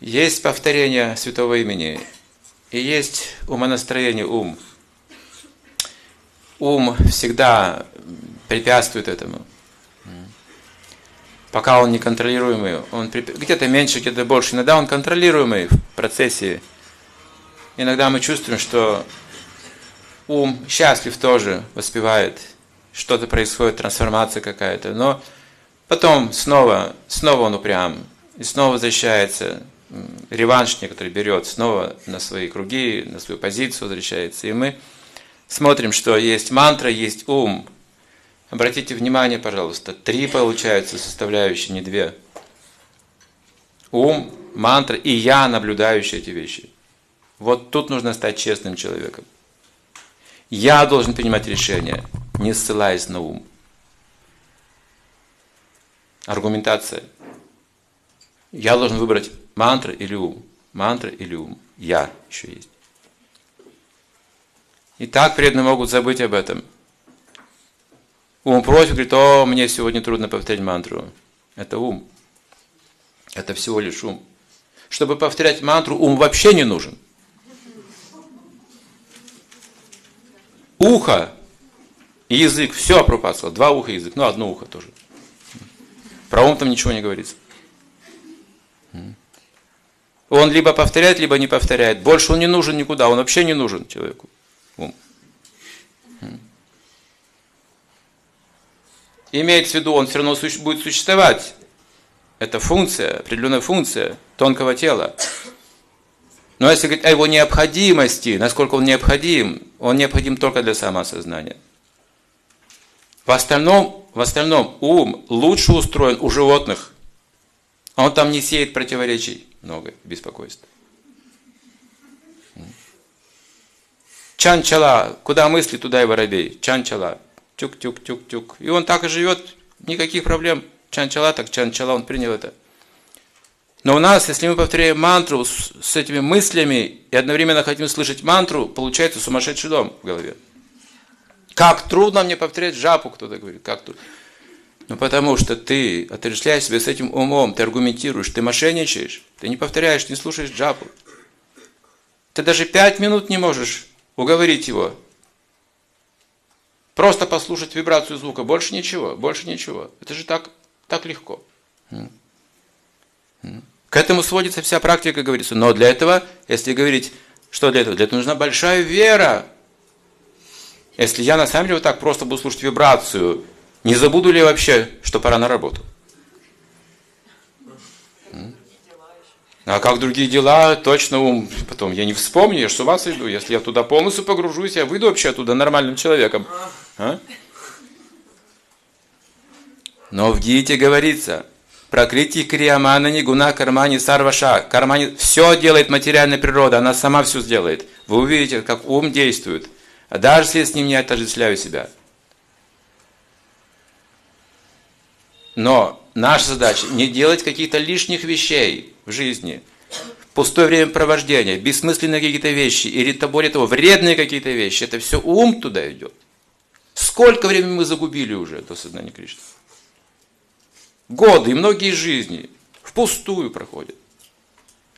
Есть повторение святого имени, и есть умонастроение, ум. Ум всегда препятствует этому. Пока он неконтролируемый, он где-то меньше, где-то больше. Иногда он контролируемый в процессе. Иногда мы чувствуем, что ум счастлив тоже, воспевает, что-то происходит, трансформация какая-то. Но потом снова, снова он упрям, и снова возвращается, реванш некоторый берет, снова на свои круги, на свою позицию возвращается. И мы смотрим, что есть мантра, есть ум. Обратите внимание, пожалуйста, три получаются составляющие, не две. Ум, мантра и я, наблюдающий эти вещи. Вот тут нужно стать честным человеком. Я должен принимать решения, не ссылаясь на ум. Аргументация. Я должен выбрать мантра или ум. Мантра или ум. Я еще есть. И так преданные могут забыть об этом. Ум просит, говорит, о, мне сегодня трудно повторять мантру. Это ум. Это всего лишь ум. Чтобы повторять мантру, ум вообще не нужен. Ухо и язык, все пропасало. Два уха и язык, ну одно ухо тоже. Про ум там ничего не говорится. Он либо повторяет, либо не повторяет. Больше он не нужен никуда, он вообще не нужен человеку ум. Имеется в виду, он все равно будет существовать. Это функция, определенная функция тонкого тела. Но если говорить о его необходимости, насколько он необходим, он необходим только для самоосознания. В остальном, в остальном ум лучше устроен у животных. Он там не сеет противоречий много, беспокойств. Чанчала, куда мысли, туда и воробей. Чанчала, тюк-тюк-тюк-тюк. И он так и живет, никаких проблем. Чанчала, так чанчала, он принял это. Но у нас, если мы повторяем мантру с, с этими мыслями и одновременно хотим слышать мантру, получается сумасшедший дом в голове. Как трудно мне повторять жапу, кто-то говорит, как трудно. Ну, потому что ты отождествляешь себя с этим умом, ты аргументируешь, ты мошенничаешь, ты не повторяешь, не слушаешь джапу. Ты даже пять минут не можешь уговорить его. Просто послушать вибрацию звука, больше ничего, больше ничего. Это же так, так легко. К этому сводится вся практика, говорится. Но для этого, если говорить, что для этого? Для этого нужна большая вера. Если я на самом деле вот так просто буду слушать вибрацию, не забуду ли вообще, что пора на работу? А как другие дела, точно ум, потом я не вспомню, я же с ума сойду. Если я туда полностью погружусь, я выйду вообще оттуда нормальным человеком. А? Но в Гите говорится, прокрити криямана нигуна кармани сарваша. Кармани все делает материальная природа, она сама все сделает. Вы увидите, как ум действует. Даже если я с ним не отождествляю себя. Но наша задача не делать каких-то лишних вещей в жизни, пустое время провождения, бессмысленные какие-то вещи, или более того, вредные какие-то вещи, это все ум туда идет. Сколько времени мы загубили уже до сознания Кришны? Годы и многие жизни впустую проходят.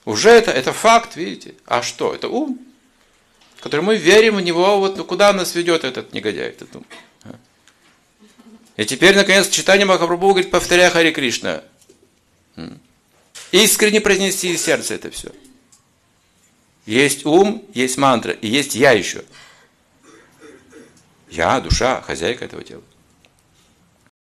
Уже это, это факт, видите? А что? Это ум, который мы верим в него, вот куда нас ведет этот негодяй, этот ум. И теперь, наконец, читание Махапрабху говорит, повторяя Хари Кришна. Искренне произнести из сердца это все. Есть ум, есть мантра, и есть я еще. Я, душа, хозяйка этого тела.